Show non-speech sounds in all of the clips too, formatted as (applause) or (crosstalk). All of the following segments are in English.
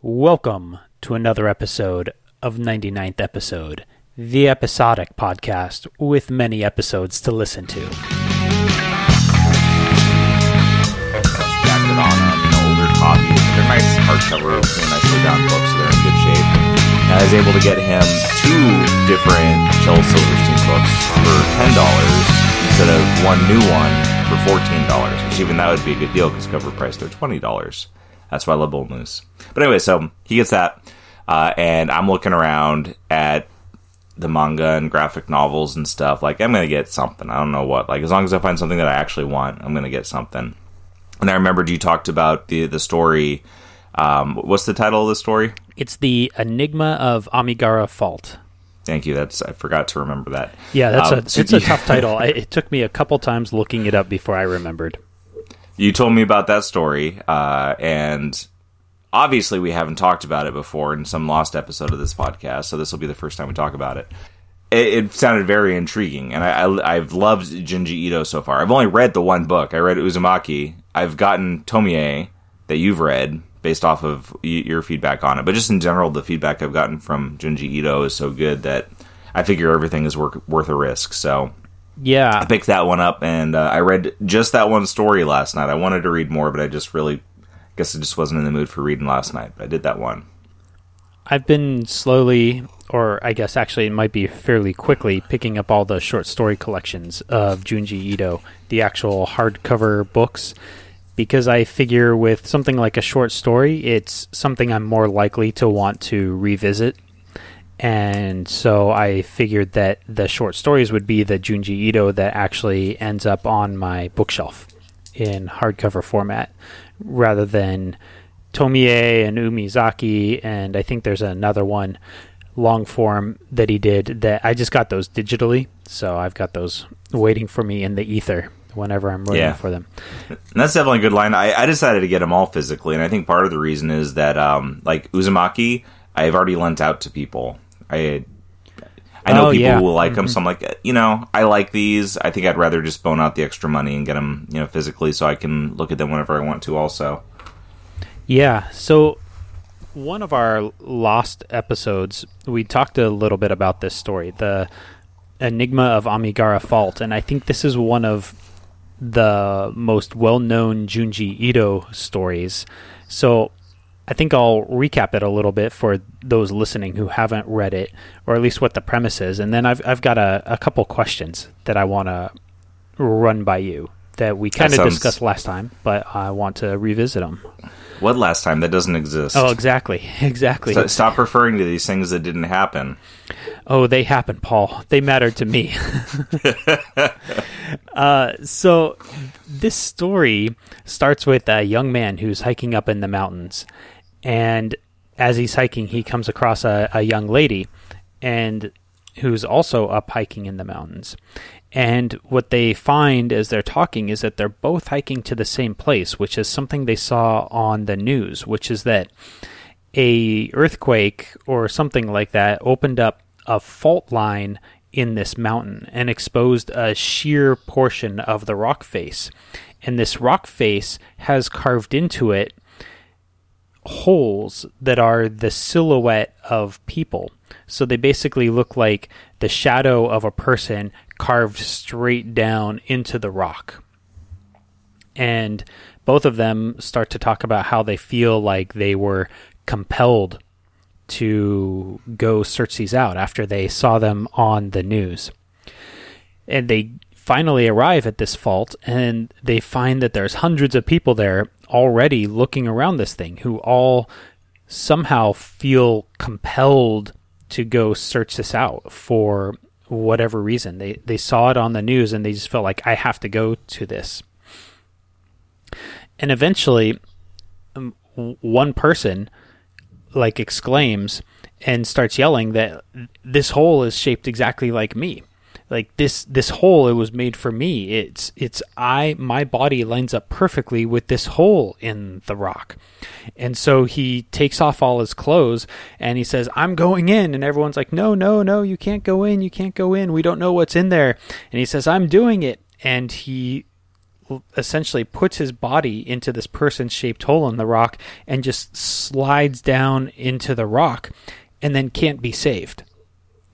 Welcome to another episode of 99th Episode, the episodic podcast with many episodes to listen to. Jacked it you older copies. They're nice hardcover, know, nicely bound books. They're in good shape. I was able to get him two different Shel Silverstein books for ten dollars instead of one new one for fourteen dollars. Which even that would be a good deal because cover price they're twenty dollars. That's why I love Old News. But anyway, so he gets that, uh, and I'm looking around at the manga and graphic novels and stuff. Like I'm gonna get something. I don't know what. Like as long as I find something that I actually want, I'm gonna get something. And I remembered you talked about the the story. Um, what's the title of the story? It's the Enigma of Amigara Fault. Thank you. That's I forgot to remember that. Yeah, that's Um, a so it's a (laughs) tough title. I, it took me a couple times looking it up before I remembered. You told me about that story, uh, and obviously we haven't talked about it before in some lost episode of this podcast, so this will be the first time we talk about it. It, it sounded very intriguing, and I, I've loved Junji Ito so far. I've only read the one book. I read Uzumaki. I've gotten Tomie that you've read based off of your feedback on it, but just in general, the feedback I've gotten from Junji Ito is so good that I figure everything is worth a risk. So Yeah, I picked that one up and uh, I read just that one story last night. I wanted to read more, but I just really guess I just wasn't in the mood for reading last night. But I did that one. I've been slowly, or I guess actually it might be fairly quickly, picking up all the short story collections of Junji Ito, the actual hardcover books, because I figure with something like a short story, it's something I'm more likely to want to revisit. And so I figured that the short stories would be the Junji Ito that actually ends up on my bookshelf in hardcover format rather than Tomie and Uzumaki, and I think there's another one long form that he did that I just got those digitally, so I've got those waiting for me in the ether whenever I'm waiting Yeah. for them. And (laughs) that's definitely a good line. I, I decided to get them all physically, and I think part of the reason is that, um, like Uzumaki, I've already lent out to people. I I know Oh, people yeah. will like them, so I'm like, you know, I like these. I think I'd rather just bone out the extra money and get them, you know, physically, so I can look at them whenever I want to. Also, Yeah, so one of our lost episodes, we talked a little bit about this story, the Enigma of Amigara Fault, and I think this is one of the most well-known Junji Ito stories. So I think I'll recap it a little bit for those listening who haven't read it, or at least what the premise is, and then I've I've got a, a couple questions that I want to run by you that we kind of sounds- discussed last time, but I want to revisit them. what last time that doesn't exist? Oh, exactly, (laughs) exactly. So stop referring to these things that didn't happen. Oh, they happened, Paul. They mattered to me. (laughs) (laughs) uh, so, this story starts with a young man who's hiking up in the mountains. And as he's hiking, he comes across a, a young lady and who's also up hiking in the mountains. And what they find as they're talking is that they're both hiking to the same place, which is something they saw on the news, which is that a earthquake or something like that opened up a fault line in this mountain and exposed a sheer portion of the rock face. And this rock face has carved into it holes that are the silhouette of people. So they basically look like the shadow of a person carved straight down into the rock. And both of them start to talk about how they feel like they were compelled to go search these out after they saw them on the news. And they finally arrive at this fault and they find that there's hundreds of people there already looking around this thing who all somehow feel compelled to go search this out for whatever reason. They they saw it on the news and they just felt like I have to go to this. And eventually um, one person like exclaims and starts yelling that this hole is shaped exactly like me like this this hole it was made for me. It's it's i my body lines up perfectly with this hole in the rock. And so he takes off all his clothes and he says i'm going in. And everyone's like no no no you can't go in you can't go in. We don't know what's in there. And he says i'm doing it. And he essentially puts his body into this person shaped hole in the rock and just slides down into the rock and then can't be saved.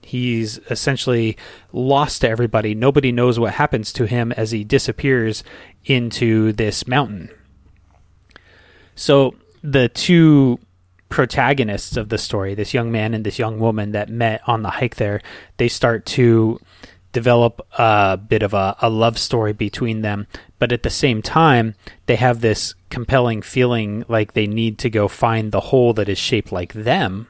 He's essentially lost to everybody. Nobody knows what happens to him as he disappears into this mountain. So the two protagonists of the story, this young man and this young woman that met on the hike there, they start to develop a bit of a, a love story between them. But at the same time, they have this compelling feeling like they need to go find the hole that is shaped like them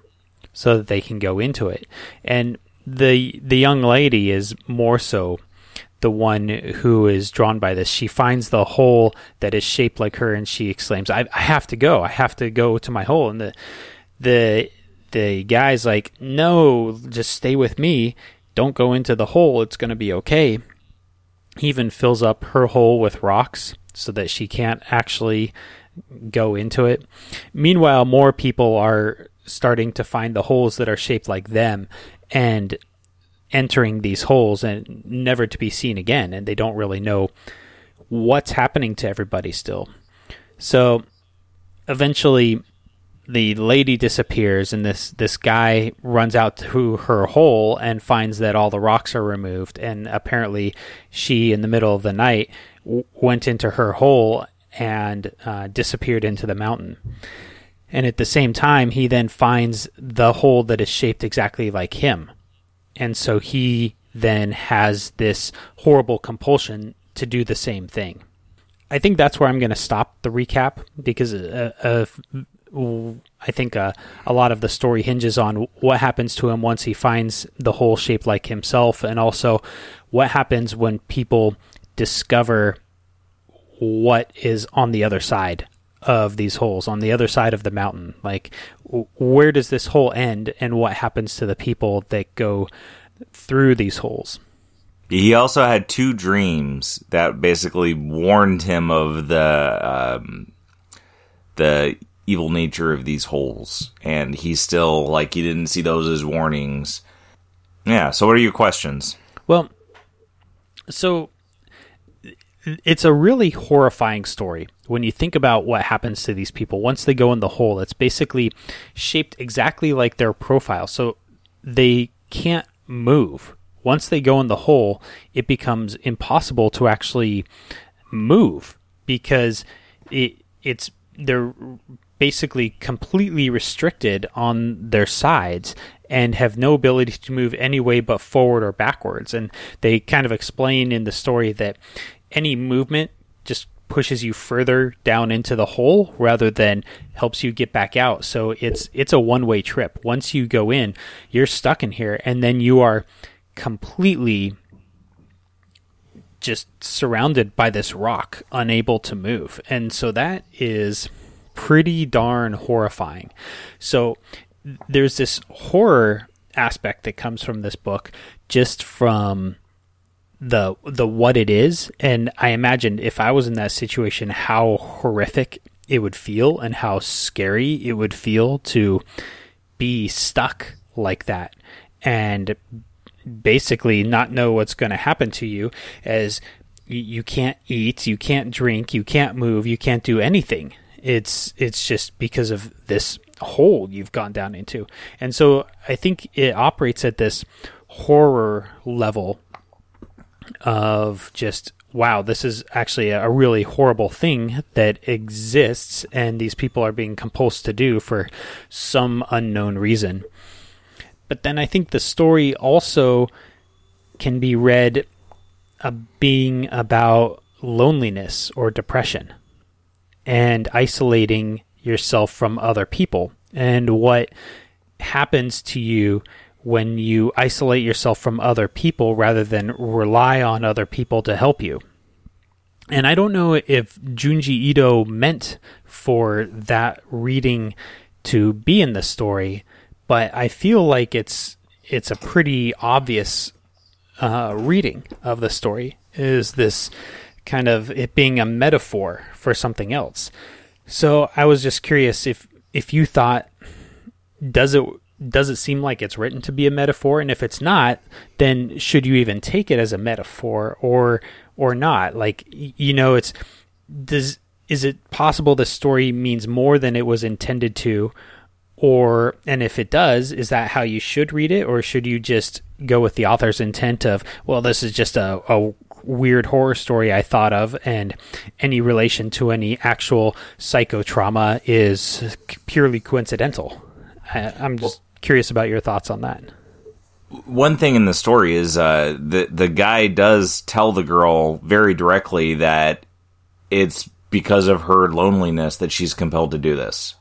so that they can go into it. And the the young lady is more so the one who is drawn by this. She finds the hole that is shaped like her, and she exclaims, I, "I have to go! I have to go to my hole!" And the the the guy's like, "No, just stay with me. Don't go into the hole. It's going to be okay." He even fills up her hole with rocks so that she can't actually go into it. Meanwhile, more people are starting to find the holes that are shaped like them and entering these holes and never to be seen again and they don't really know what's happening to everybody still. So eventually the lady disappears and this this guy runs out to her hole and finds that all the rocks are removed and apparently she in the middle of the night w- went into her hole and uh, disappeared into the mountain and at the same time he then finds the hole that is shaped exactly like him and so he then has this horrible compulsion to do the same thing. I think that's where I'm going to stop the recap because uh, uh, I think uh, a lot of the story hinges on what happens to him once he finds the hole shaped like himself, and also what happens when people discover what is on the other side of these holes, on the other side of the mountain. Like, where does this hole end, and what happens to the people that go through these holes? He also had two dreams that basically warned him of the um, the evil nature of these holes, and he's still like he didn't see those as warnings. Yeah. So, what are your questions? Well, so it's a really horrifying story when you think about what happens to these people once they go in the hole. It's basically shaped exactly like their profile, so they can't move. Once they go in the hole, it becomes impossible to actually move because it it's they're basically completely restricted on their sides and have no ability to move any way but forward or backwards. And they kind of explain in the story that any movement just pushes you further down into the hole rather than helps you get back out. So it's it's a one-way trip. Once you go in, you're stuck in here and then you are completely just surrounded by this rock, unable to move. And so that is pretty darn horrifying. So there's this horror aspect that comes from this book just from the the what it is. And i imagine if i was in that situation how horrific it would feel and how scary it would feel to be stuck like that. And basically not know what's going to happen to you as you can't eat you can't drink you can't move you can't do anything. It's it's just because of this hole you've gone down into. And so i think it operates at this horror level of just wow, this is actually a really horrible thing that exists, and these people are being compulsed to do for some unknown reason. But then I think the story also can be read a being about loneliness or depression and isolating yourself from other people and what happens to you when you isolate yourself from other people rather than rely on other people to help you. And I don't know if Junji Ito meant for that reading to be in the story, but I feel like it's it's a pretty obvious uh, reading of the story. Is this kind of it being a metaphor for something else? So I was just curious if if you thought does it does it seem like it's written to be a metaphor? And if it's not, then should you even take it as a metaphor? Or or not. Like you know, it's does is it possible the story means more than it was intended to, or and if it does, is that how you should read it, or should you just go with the author's intent of well, this is just a, a weird horror story I thought of, and any relation to any actual psychotrauma is purely coincidental. I, am just curious about your thoughts on that. One thing in the story is uh, the the guy does tell the girl very directly that it's because of her loneliness that she's compelled to do this.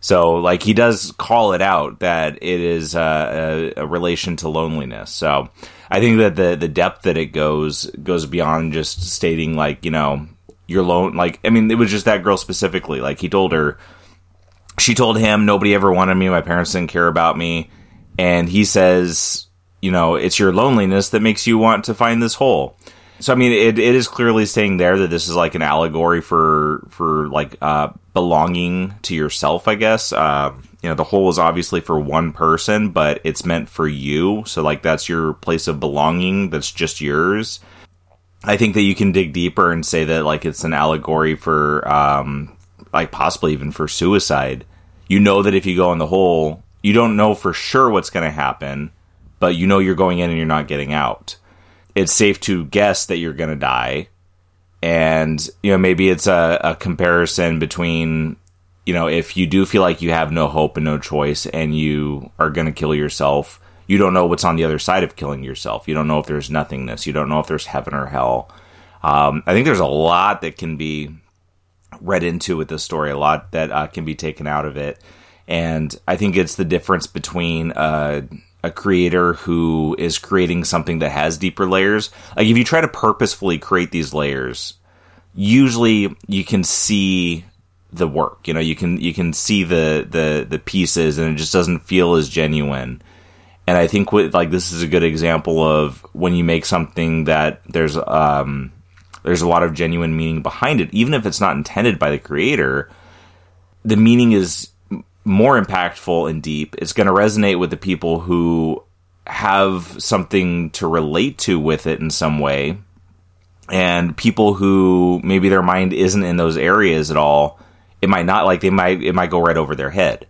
So, like, he does call it out that it is uh, a, a, relation to loneliness. So, I think that the the depth that it goes goes beyond just stating like you know you're lone. Like, I mean, it was just that girl specifically. Like, he told her, she told him, nobody ever wanted me. My parents didn't care about me, and he says, you know, it's your loneliness that makes you want to find this hole. So I mean, it, it is clearly saying there that this is like an allegory for for like uh, belonging to yourself. I guess uh, you know the hole is obviously for one person, but it's meant for you. So like that's your place of belonging. That's just yours. I think that you can dig deeper and say that like it's an allegory for um, like possibly even for suicide. You know that if you go in the hole, you don't know for sure what's going to happen, but you know you're going in and you're not getting out it's safe to guess that you're going to die. And, you know, maybe it's a, a comparison between, you know, if you do feel like you have no hope and no choice and you are going to kill yourself, you don't know what's on the other side of killing yourself. You don't know if there's nothingness. You don't know if there's heaven or hell. Um, I think there's a lot that can be read into with this story, a lot that uh, can be taken out of it. And I think it's the difference between uh, a creator who is creating something that has deeper layers. Like if you try to purposefully create these layers, usually you can see the work. You know, you can you can see the the the pieces, and it just doesn't feel as genuine. And I think with like this is a good example of when you make something that there's um there's a lot of genuine meaning behind it, even if it's not intended by the creator. The meaning is more impactful and deep. It's going to resonate with the people who have something to relate to with it in some way. And people who maybe their mind isn't in those areas at all, it might not like they might it might go right over their head.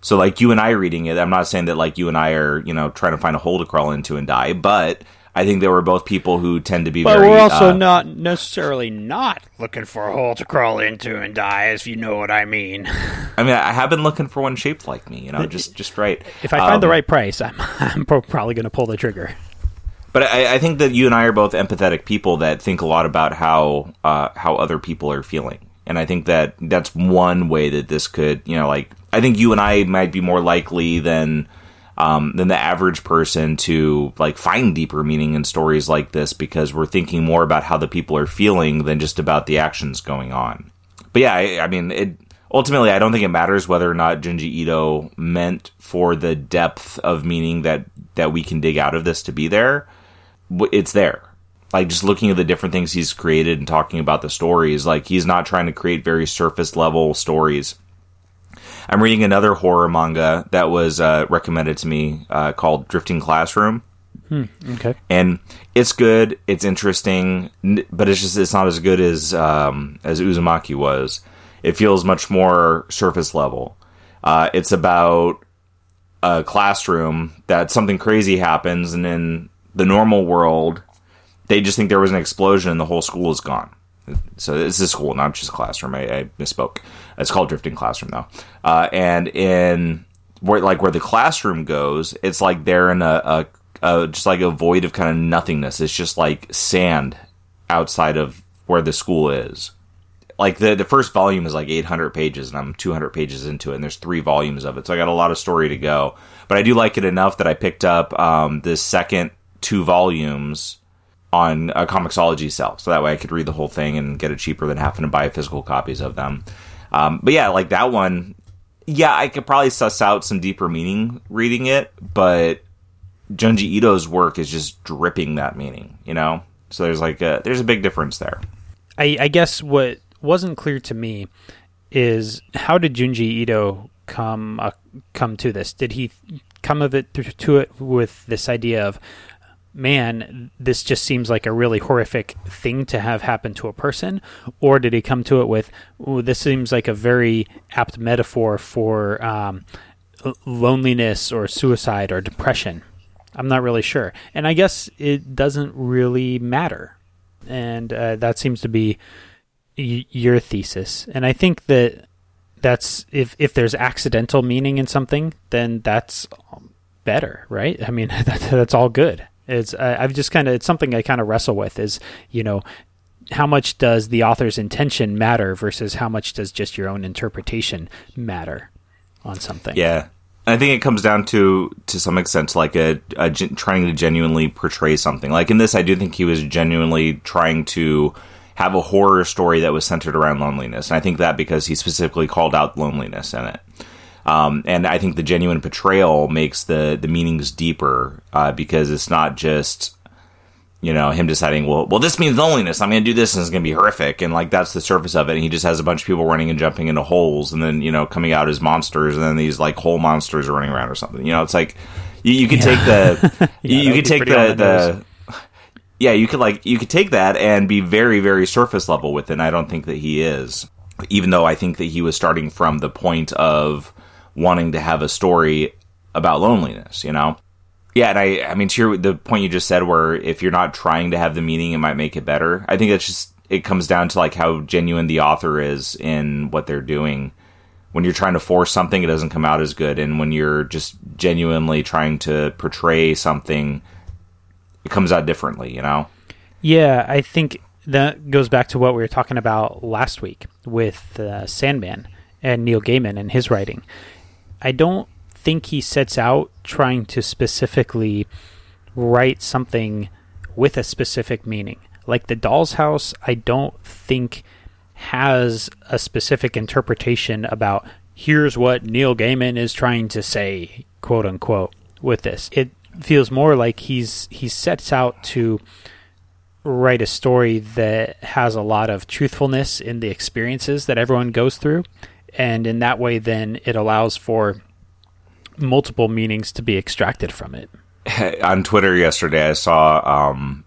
So like you and I reading it, I'm not saying that like you and I are, you know, trying to find a hole to crawl into and die, but I think they were both people who tend to be but very. we're also uh, not necessarily not looking for a hole to crawl into and die, if you know what I mean. (laughs) I mean, I have been looking for one shaped like me, you know, just just right. If I find the right price, I'm, (laughs) I'm probably going to pull the trigger. But I, I, think that you and I are both empathetic people that think a lot about how uh, how other people are feeling, and I think that that's one way that this could, you know, like I think you and I might be more likely than um, than the average person to like find deeper meaning in stories like this because we're thinking more about how the people are feeling than just about the actions going on. But yeah, I, I mean, it ultimately I don't think it matters whether or not Junji Ito meant for the depth of meaning that that we can dig out of this to be there. It's there. Like just looking at the different things he's created and talking about the stories, like he's not trying to create very surface level stories I'm reading another horror manga that was uh, recommended to me uh, called Drifting Classroom. Hmm, okay. And it's good. It's interesting, but it's just it's not as good as um, as Uzumaki was. It feels much more surface level. Uh, it's about a classroom that something crazy happens, and in the normal world, they just think there was an explosion and the whole school is gone. So this is school, not just a classroom. I, I misspoke. It's called drifting classroom though. Uh, and in where like where the classroom goes, it's like they're in a, a, a just like a void of kind of nothingness. It's just like sand outside of where the school is. Like the the first volume is like 800 pages, and I'm 200 pages into it, and there's three volumes of it, so I got a lot of story to go. But I do like it enough that I picked up um, the second two volumes on a Comixology sale, so that way I could read the whole thing and get it cheaper than having to buy physical copies of them. Um, but yeah, like that one, yeah, I could probably suss out some deeper meaning reading it, but Junji Ito's work is just dripping that meaning, you know. So there's like a there's a big difference there. I, I guess what wasn't clear to me is how did Junji Ito come uh, come to this? Did he come of it to it with this idea of man, this just seems like a really horrific thing to have happen to a person? Or did he come to it with, this seems like a very apt metaphor for um, loneliness or suicide or depression? I'm not really sure. And I guess it doesn't really matter. And uh, that seems to be y- your thesis. And I think that that's if if there's accidental meaning in something, then that's better, right? I mean, (laughs) that, that's all good. It's I've just kind of it's something I kind of wrestle with is you know how much does the author's intention matter versus how much does just your own interpretation matter on something? Yeah. I think it comes down to, to some extent, like a, a trying to genuinely portray something. Like in this, I do think he was genuinely trying to have a horror story that was centered around loneliness. And I think that because he specifically called out loneliness in it. Um, and I think the genuine portrayal makes the the meanings deeper uh, because it's not just you know him deciding well well this means loneliness. I'm going to do this and it's going to be horrific. And like that's the surface of it. And he just has a bunch of people running and jumping into holes and then you know coming out as monsters and then these like hole monsters are running around or something. You know it's like you, you could yeah. take the yeah, (laughs) you, (laughs) could take the the (laughs) yeah you could like you could take that and be very very surface level with it. And I don't think that he is even though I think that he was starting from the point of wanting to have a story about loneliness, you know? Yeah, and I, I mean, to your, the point you just said, where if you're not trying to have the meaning, it might make it better. I think it's just, it comes down to like how genuine the author is in what they're doing. When you're trying to force something, it doesn't come out as good. And when you're just genuinely trying to portray something, it comes out differently, you know? Yeah, I think that goes back to what we were talking about last week with uh, Sandman and Neil Gaiman and his writing. I don't think he sets out trying to specifically write something with a specific meaning. Like the Doll's House, I don't think has a specific interpretation about here's what Neil Gaiman is trying to say, quote unquote, with this. It feels more like he's he sets out to write a story that has a lot of truthfulness in the experiences that everyone goes through and in that way, then it allows for multiple meanings to be extracted from it. (laughs) On Twitter yesterday, I saw um,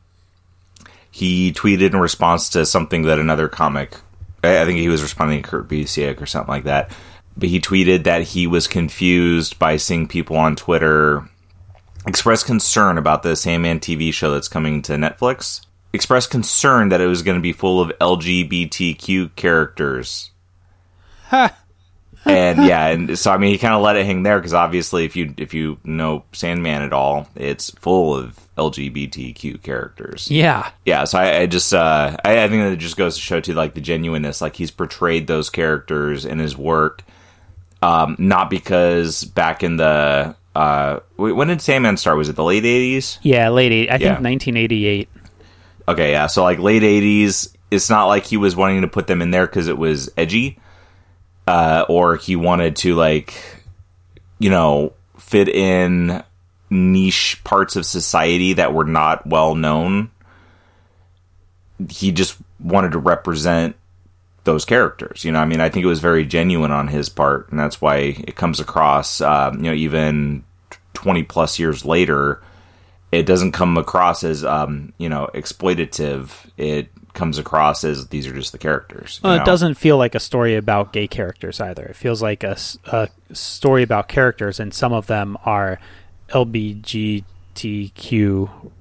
he tweeted in response to something that another comic, I think he was responding to Kurt Busiek or something like that, but he tweeted that he was confused by seeing people on Twitter express concern about the Sandman TV show that's coming to Netflix. Express concern that it was going to be full of LGBTQ characters (laughs) and yeah, and so I mean, he kind of let it hang there because obviously, if you if you know Sandman at all, it's full of LGBTQ characters. Yeah, yeah. So I, I just uh, I, I, think that it just goes to show to like the genuineness, like he's portrayed those characters in his work, um, not because back in the uh, when did Sandman start? Was it the late eighties? Yeah, late eight. I yeah. think nineteen eighty eight. Okay, yeah. So like late eighties. It's not like he was wanting to put them in there because it was edgy uh, or he wanted to like, you know, fit in niche parts of society that were not well known. He just wanted to represent those characters. You know, I mean, I think it was very genuine on his part, and that's why it comes across. Uh, you know, even twenty plus years later, it doesn't come across as um, you know exploitative. It comes across as these are just the characters. Well, know? it doesn't feel like a story about gay characters either. It feels like a, a story about characters, and some of them are LBGTQ,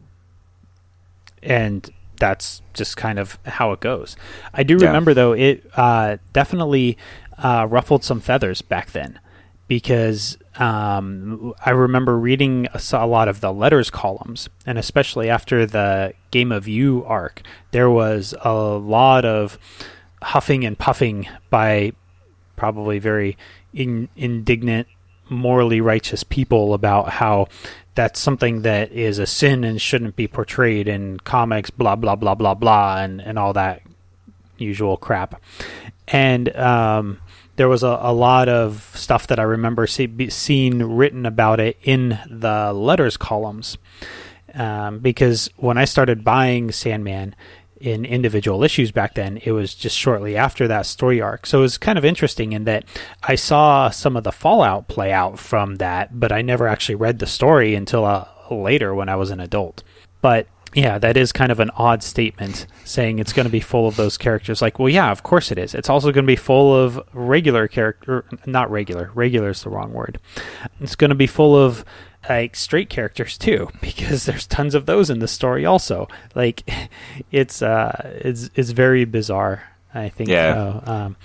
and that's just kind of how it goes. I do remember yeah. though it uh, definitely uh, ruffled some feathers back then because um, I remember reading a, a, lot of the letters columns, and especially after the Game of You arc, there was a lot of huffing and puffing by probably very in, indignant, morally righteous people about how that's something that is a sin and shouldn't be portrayed in comics, blah, blah, blah, blah, blah, and, and all that usual crap. And, um, there was a, a lot of stuff that I remember see, seeing written about it in the letters columns. Um, because when I started buying Sandman in individual issues back then, it was just shortly after that story arc. So it was kind of interesting in that I saw some of the fallout play out from that, but I never actually read the story until uh, later when I was an adult. But yeah, that is kind of an odd statement saying it's going to be full of those characters. Like, well, yeah, of course it is. It's also going to be full of regular character, not regular. Regular is the wrong word. It's going to be full of like straight characters too, (laughs) because there's tons of those in the story also. Like, (laughs) it's uh, it's it's very bizarre. I think. Yeah. Uh, um,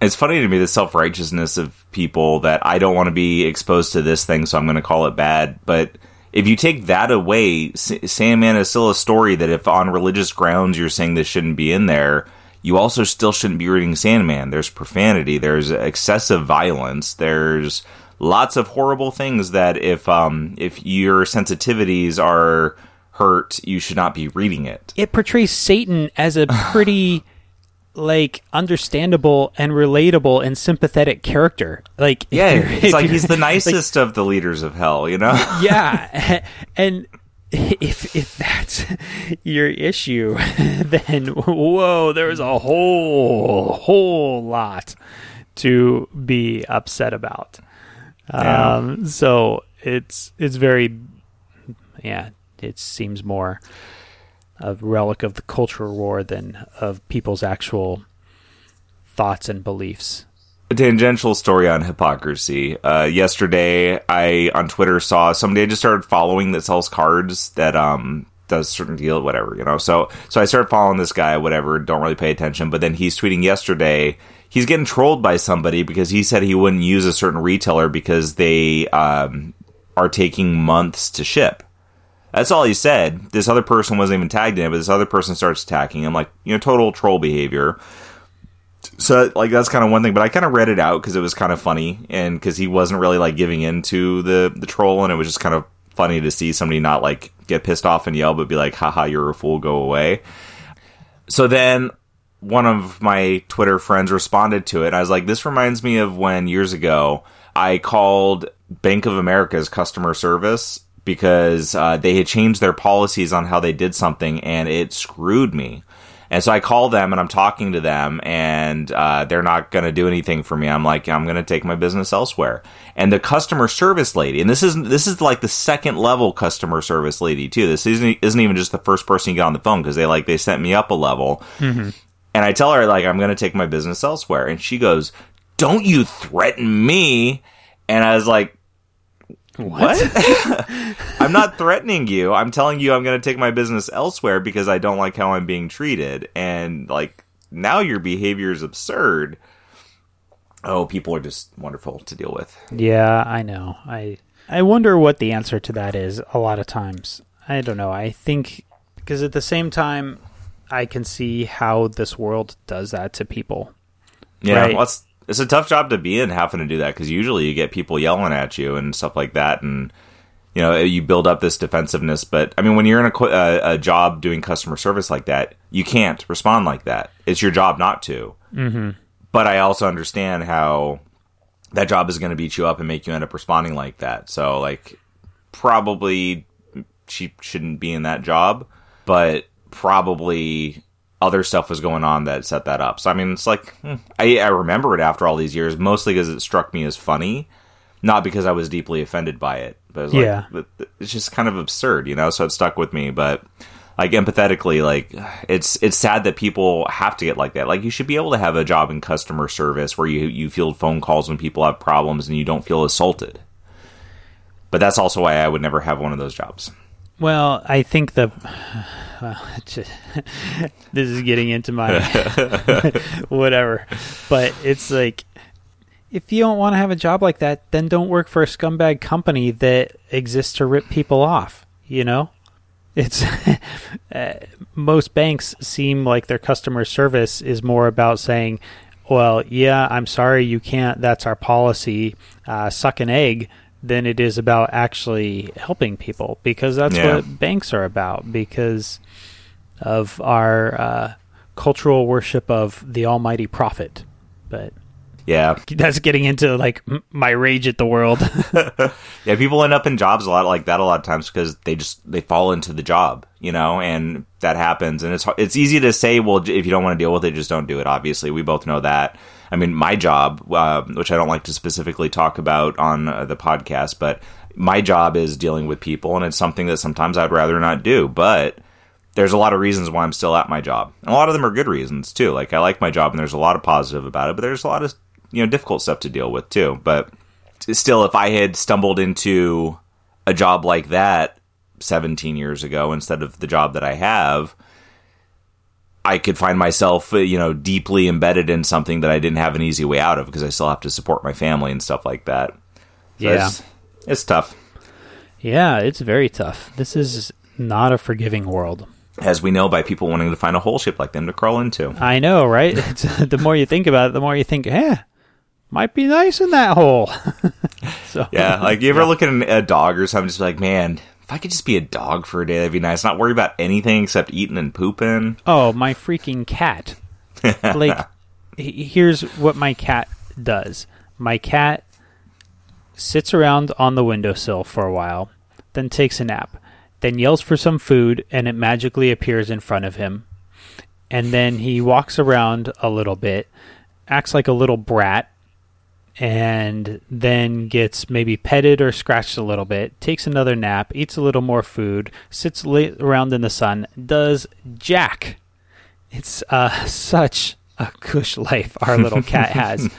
it's funny to me the self righteousness of people that I don't want to be exposed to this thing, so I'm going to call it bad. But if you take that away, S- Sandman is still a story that if on religious grounds you're saying this shouldn't be in there, you also still shouldn't be reading Sandman. There's profanity, there's excessive violence, there's lots of horrible things that if um if your sensitivities are hurt, you should not be reading it. it portrays Satan as a (sighs) pretty like understandable and relatable and sympathetic character. Like (laughs) if Yeah, it's like he's the (laughs) like, nicest of the leaders of hell, you know? (laughs) yeah, and if if that's your issue, then whoa, there's a whole whole lot to be upset about. Yeah. Um, so it's it's very yeah, it seems more a relic of the cultural war than of people's actual thoughts and beliefs. a tangential story on hypocrisy. Uh, yesterday, I on Twitter saw somebody I just started following that sells cards that um does certain deal, whatever you know. So so I started following this guy, whatever. Don't really pay attention, but then he's tweeting yesterday. He's getting trolled by somebody because he said he wouldn't use a certain retailer because they um, are taking months to ship. That's all he said. This other person wasn't even tagged in but this other person starts attacking him, like you know, total troll behavior so like that's kind of one thing but i kind of read it out because it was kind of funny and because he wasn't really like giving in to the the troll and it was just kind of funny to see somebody not like get pissed off and yell but be like haha you're a fool go away so then one of my twitter friends responded to it i was like this reminds me of when years ago i called bank of america's customer service because uh, they had changed their policies on how they did something and it screwed me and so I call them and I'm talking to them and uh, they're not going to do anything for me. I'm like, I'm going to take my business elsewhere. And the customer service lady, and this is this is like the second level customer service lady too. This isn't isn't even just the first person you get on the phone because they like they sent me up a level. And I tell her like I'm going to take my business elsewhere, and she goes, "Don't you threaten me?" And I was like, what? (laughs) I'm not threatening you. I'm telling you I'm going to take my business elsewhere because I don't like how I'm being treated. And like now your behavior is absurd. Oh, people are just wonderful to deal with. Yeah, I know. I I wonder what the answer to that is a lot of times. I don't know. I think because at the same time I can see how this world does that to people. Yeah, Right. well, it's, it's a tough job to be in having to do that because usually you get people yelling at you and stuff like that, and you know you build up this defensiveness. But I mean, when you're in a, a, a job doing customer service like that, you can't respond like that. It's your job not to. Mm-hmm. But I also understand how that job is going to beat you up and make you end up responding like that. So like probably she shouldn't be in that job, but probably other stuff was going on that set that up. So I mean, it's like hmm, I, I remember it after all these years, mostly because it struck me as funny, not because I was deeply offended by it. But it was like, Yeah. but it's just kind of absurd, you know. So it stuck with me, but. Like empathetically, like it's it's sad that people have to get like that. Like you should be able to have a job in customer service where you you field phone calls when people have problems and you don't feel assaulted. But that's also why I would never have one of those jobs. Well, I think the well, (laughs) just- (laughs) this is getting into my (laughs) whatever, but it's like if you don't want to have a job like that, then don't work for a scumbag company that exists to rip people off. You know, it's uh, most banks seem like their customer service is more about saying, "Well, yeah, I'm sorry, you can't. That's our policy. Uh, suck an egg." Than it is about actually helping people because that's Yeah. what banks are about because of our uh, cultural worship of the almighty profit. But Yeah, that's getting into like m- my rage at the world. (laughs) (laughs) yeah. People end up in jobs a lot like that a lot of times because they just they fall into the job, you know, and that happens. And it's it's easy to say, well, if you don't want to deal with it, just don't do it. Obviously, we both know that. I mean, my job, uh, which I don't like to specifically talk about on uh, the podcast, but my job is dealing with people, and it's something that sometimes I'd rather not do. But there's a lot of reasons why I'm still at my job. And a lot of them are good reasons too. Like I like my job, and there's a lot of positive about it. But there's a lot of you know difficult stuff to deal with too. But still, if I had stumbled into a job like that 17 years ago instead of the job that I have, I could find myself, uh, you know, deeply embedded in something that I didn't have an easy way out of because I still have to support my family and stuff like that. So Yeah. it's, it's tough. Yeah, it's very tough. This is not a forgiving world. As we know by people wanting to find a hole shaped like them to crawl into. I know, right? (laughs) It's, the more you think about it, the more you think, eh, might be nice in that hole. (laughs) so Yeah, like you ever look at an, a dog or something, just like, man, if I could just be a dog for a day, that'd be nice. Not worry about anything except eating and pooping. Oh, my freaking cat. like, (laughs) here's what my cat does my cat sits around on the windowsill for a while, then takes a nap, then yells for some food, and it magically appears in front of him. And then he walks around a little bit, acts like a little brat, and then gets maybe petted or scratched a little bit, takes another nap, eats a little more food, sits late around in the sun, does jack. It's uh, (laughs) such a cush life our little cat (laughs) has.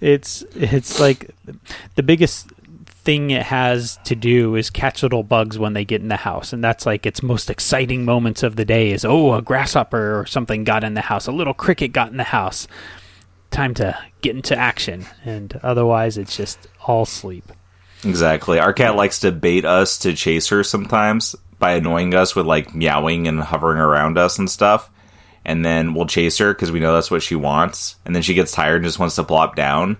It's it's like the biggest thing it has to do is catch little bugs when they get in the house and that's like its most exciting moments of the day is oh a grasshopper or something got in the house a little cricket got in the house time to get into action and otherwise it's just all sleep Exactly. Our cat likes to bait us to chase her sometimes by annoying us with like meowing and hovering around us and stuff. And then we'll chase her because we know that's what she wants. And then she gets tired and just wants to plop down.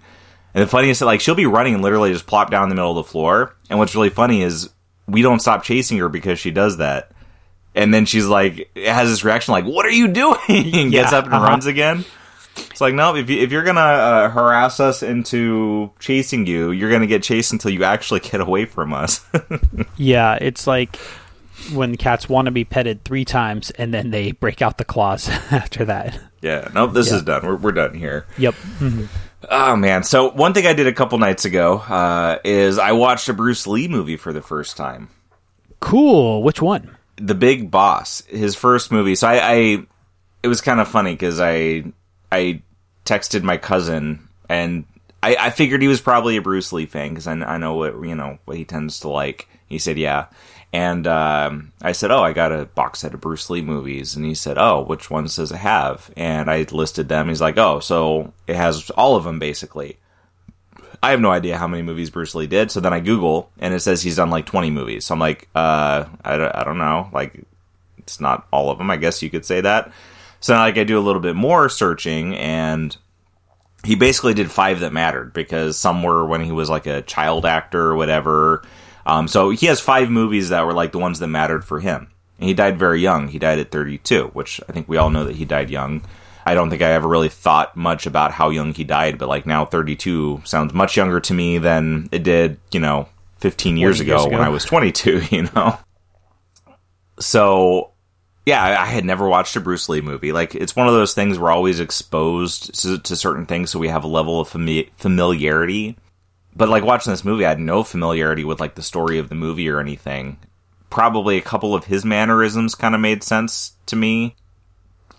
And the funniest is like she'll be running and literally just plop down in the middle of the floor. And what's really funny is we don't stop chasing her because she does that. And then she's like, has this reaction like, "What are you doing?" (laughs) and gets up and uh-huh. runs again. It's like, no, if, you, if you're gonna uh, harass us into chasing you, you're gonna get chased until you actually get away from us. (laughs) yeah it's like when cats want to be petted three times and then they break out the claws (laughs) after that yeah, nope, this Yeah. is done. We're, we're done here. yep Oh man, so one thing I did a couple nights ago uh, is I watched a Bruce Lee movie for the first time. cool which one The Big Boss, his first movie. So I, I it was kind of funny because I I texted my cousin and I, I figured he was probably a Bruce Lee fan because I, I know what you know what he tends to like. He said, "Yeah," and um, I said, "Oh, I got a box set of Bruce Lee movies," and he said, "Oh, which ones does it have?" And I listed them. He's like, "Oh, so it has all of them basically." I have no idea how many movies Bruce Lee did. So then I Google and it says he's done like 20 movies. So I'm like, uh, I, I don't know. Like, it's not all of them. I guess you could say that. So now, like, I do a little bit more searching and he basically did five that mattered because some were when he was like a child actor or whatever. Um, so he has five movies that were like the ones that mattered for him. And he died very young. He died at 32, which I think we all know that he died young. I don't think I ever really thought much about how young he died, but like now 32 sounds much younger to me than it did, you know, 15 years ago, years ago. when I was 22, (laughs) you know? So, yeah, I had never watched a Bruce Lee movie. Like, it's one of those things we're always exposed to, to certain things, so we have a level of fami- familiarity. But like watching this movie, I had no familiarity with like the story of the movie or anything. Probably a couple of his mannerisms kind of made sense to me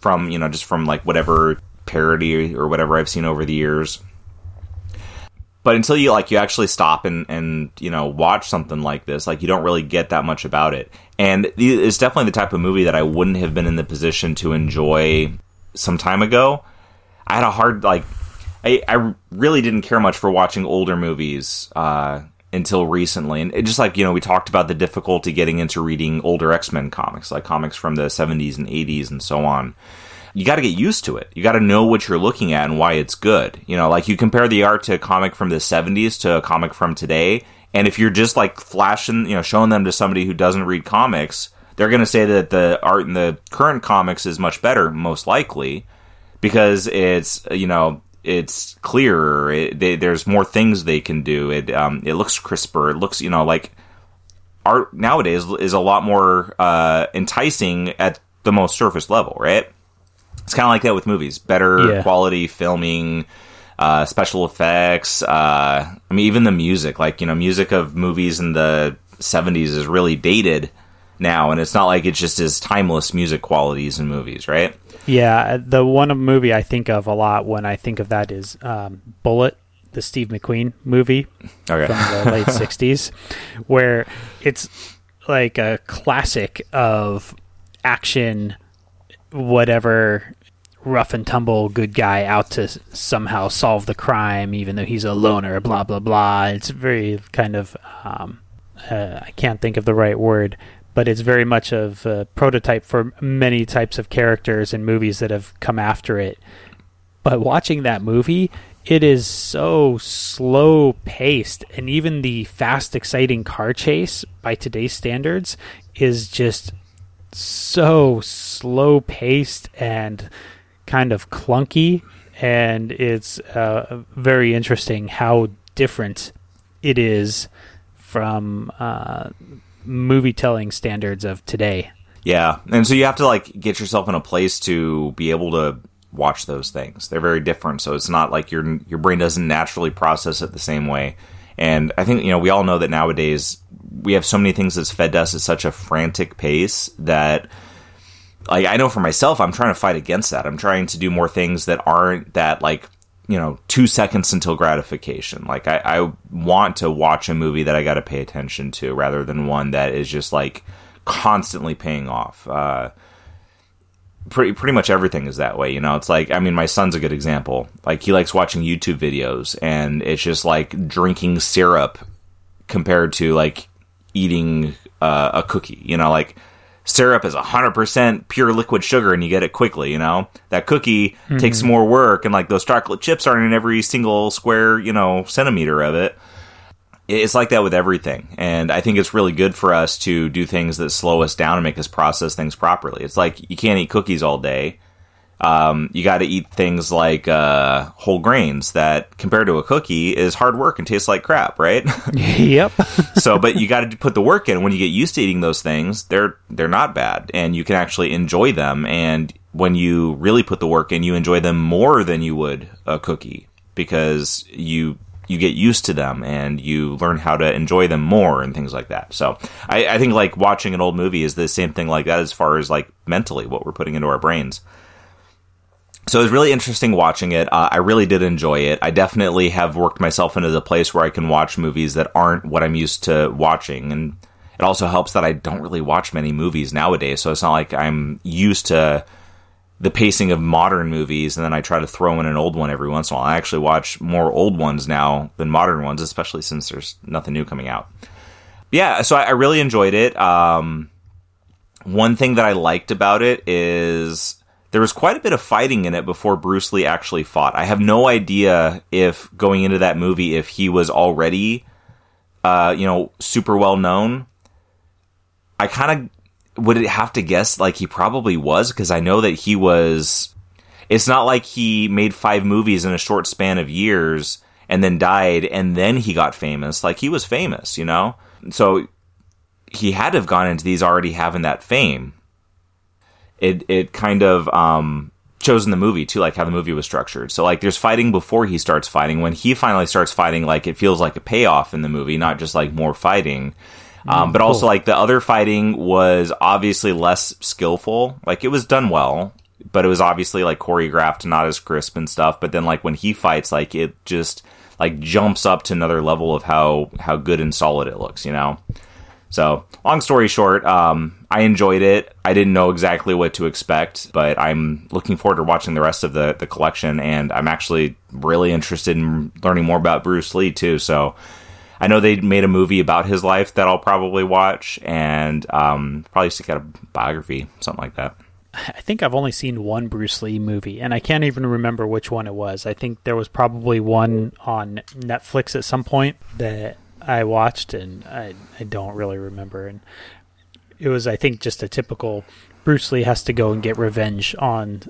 from, you know, just from like whatever parody or whatever I've seen over the years. But until you like you actually stop and and you know watch something like this, like you don't really get that much about it. And it's definitely the type of movie that I wouldn't have been in the position to enjoy some time ago. I had a hard like I, I really didn't care much for watching older movies uh, until recently, and just like you know we talked about the difficulty getting into reading older X Men comics, like comics from the seventies and eighties and so on. You got to get used to it. You got to know what you're looking at and why it's good. You know, like you compare the art to a comic from the seventies to a comic from today, and if you're just like flashing, you know, showing them to somebody who doesn't read comics, they're going to say that the art in the current comics is much better, most likely because it's you know it's clearer. It, they, there's more things they can do. It um, it looks crisper. It looks you know like art nowadays is a lot more uh, enticing at the most surface level, right? It's kind of like that with movies. Better Yeah. quality filming, uh, special effects. Uh, I mean, even the music, like you know, music of movies in the '70s is really dated now, and it's not like it's just as timeless music qualities in movies, right? Yeah, the one movie I think of a lot when I think of that is um, Bullitt, the Steve McQueen movie Okay. from the late (laughs) '60s, where it's like a classic of action, whatever rough and tumble good guy out to somehow solve the crime, even though he's a loner. Blah blah blah. It's very kind of um, uh, I can't think of the right word, but it's very much of a prototype for many types of characters and movies that have come after it. But watching that movie, it is so slow paced, and even the fast, exciting car chase by today's standards is just so slow paced and kind of clunky. And it's uh, very interesting how different it is from uh, movie telling standards of today. Yeah, and so you have to like get yourself in a place to be able to watch those things. They're very different, so it's not like your your brain doesn't naturally process it the same way. And I think you know we all know that nowadays we have so many things that's fed us at such a frantic pace that like I know for myself I'm trying to fight against that. I'm trying to do more things that aren't that like you know two seconds until gratification. Like I, I want to watch a movie that I got to pay attention to rather than one that is just like constantly paying off. Uh, pretty pretty much everything is that way. You know, it's like I mean, my son's a good example. Like he likes watching YouTube videos, and it's just like drinking syrup compared to like eating uh, a cookie. You know, like syrup is 100% pure liquid sugar and you get it quickly, you know? That cookie mm-hmm. takes more work and like those chocolate chips aren't in every single square, you know, centimeter of it. It's like that with everything. And I think it's really good for us to do things that slow us down and make us process things properly. It's like you can't eat cookies all day. Um, you got to eat things like uh, whole grains that, compared to a cookie, is hard work and tastes like crap, right? (laughs) yep. (laughs) so but you got to put the work in when you get used to eating those things they're they're not bad and you can actually enjoy them and when you really put the work in you enjoy them more than you would a cookie because you you get used to them and you learn how to enjoy them more and things like that so I, I think like watching an old movie is the same thing like that as far as like mentally what we're putting into our brains so it was really interesting watching it. Uh, I really did enjoy it. I definitely have worked myself into the place where I can watch movies that aren't what I'm used to watching, and it also helps that I don't really watch many movies nowadays. So it's not like I'm used to the pacing of modern movies, and then I try to throw in an old one every once in a while. I actually watch more old ones now than modern ones, especially since there's nothing new coming out. Yeah, so I, I really enjoyed it. Um, one thing that I liked about it is there was quite a bit of fighting in it before Bruce Lee actually fought. I have no idea if going into that movie if he was already uh, you know, super well known. I kind of would have to guess like he probably was because I know that he was it's not like he made 5 movies in a short span of years and then died and then he got famous. Like he was famous, you know? So he had to have gone into these already having that fame it it kind of um shows in the movie too, like how the movie was structured. So like there's fighting before he starts fighting. When he finally starts fighting, like it feels like a payoff in the movie, not just like more fighting. Um, but also like the other fighting was obviously less skillful. Like it was done well, but it was obviously like choreographed, not as crisp and stuff. But then like when he fights, like it just like jumps up to another level of how how good and solid it looks, you know. So, long story short, um, I enjoyed it. I didn't know exactly what to expect, but I'm looking forward to watching the rest of the, the collection, and I'm actually really interested in learning more about Bruce Lee, too. So, I know they made a movie about his life that I'll probably watch, and um, probably stick out a biography, something like that. I think I've only seen one Bruce Lee movie, and I can't even remember which one it was. I think there was probably one on Netflix at some point that I watched, and I, I don't really remember. And it was, I think, just a typical Bruce Lee has to go and get revenge on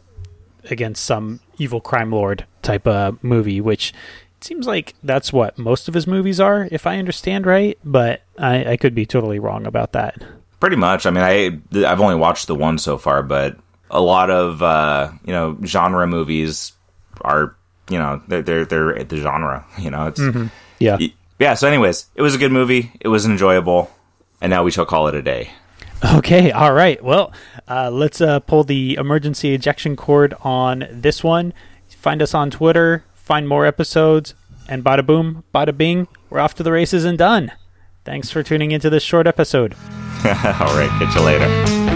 against some evil crime lord type of movie, which it seems like that's what most of his movies are, if I understand right. But I, I could be totally wrong about that. Pretty much. I mean, I I've only watched the one so far, but a lot of uh, you know genre movies are you know they're they're, they're the genre. (laughs) You know, it's Yeah. Yeah. So, anyways, it was a good movie. It was enjoyable, and now we shall call it a day. Okay, all right. Well, uh, let's uh, pull the emergency ejection cord on this one. Find us on Twitter, find more episodes, and bada boom, bada bing, we're off to the races and done. Thanks for tuning into this short episode. (laughs) All right, catch you later.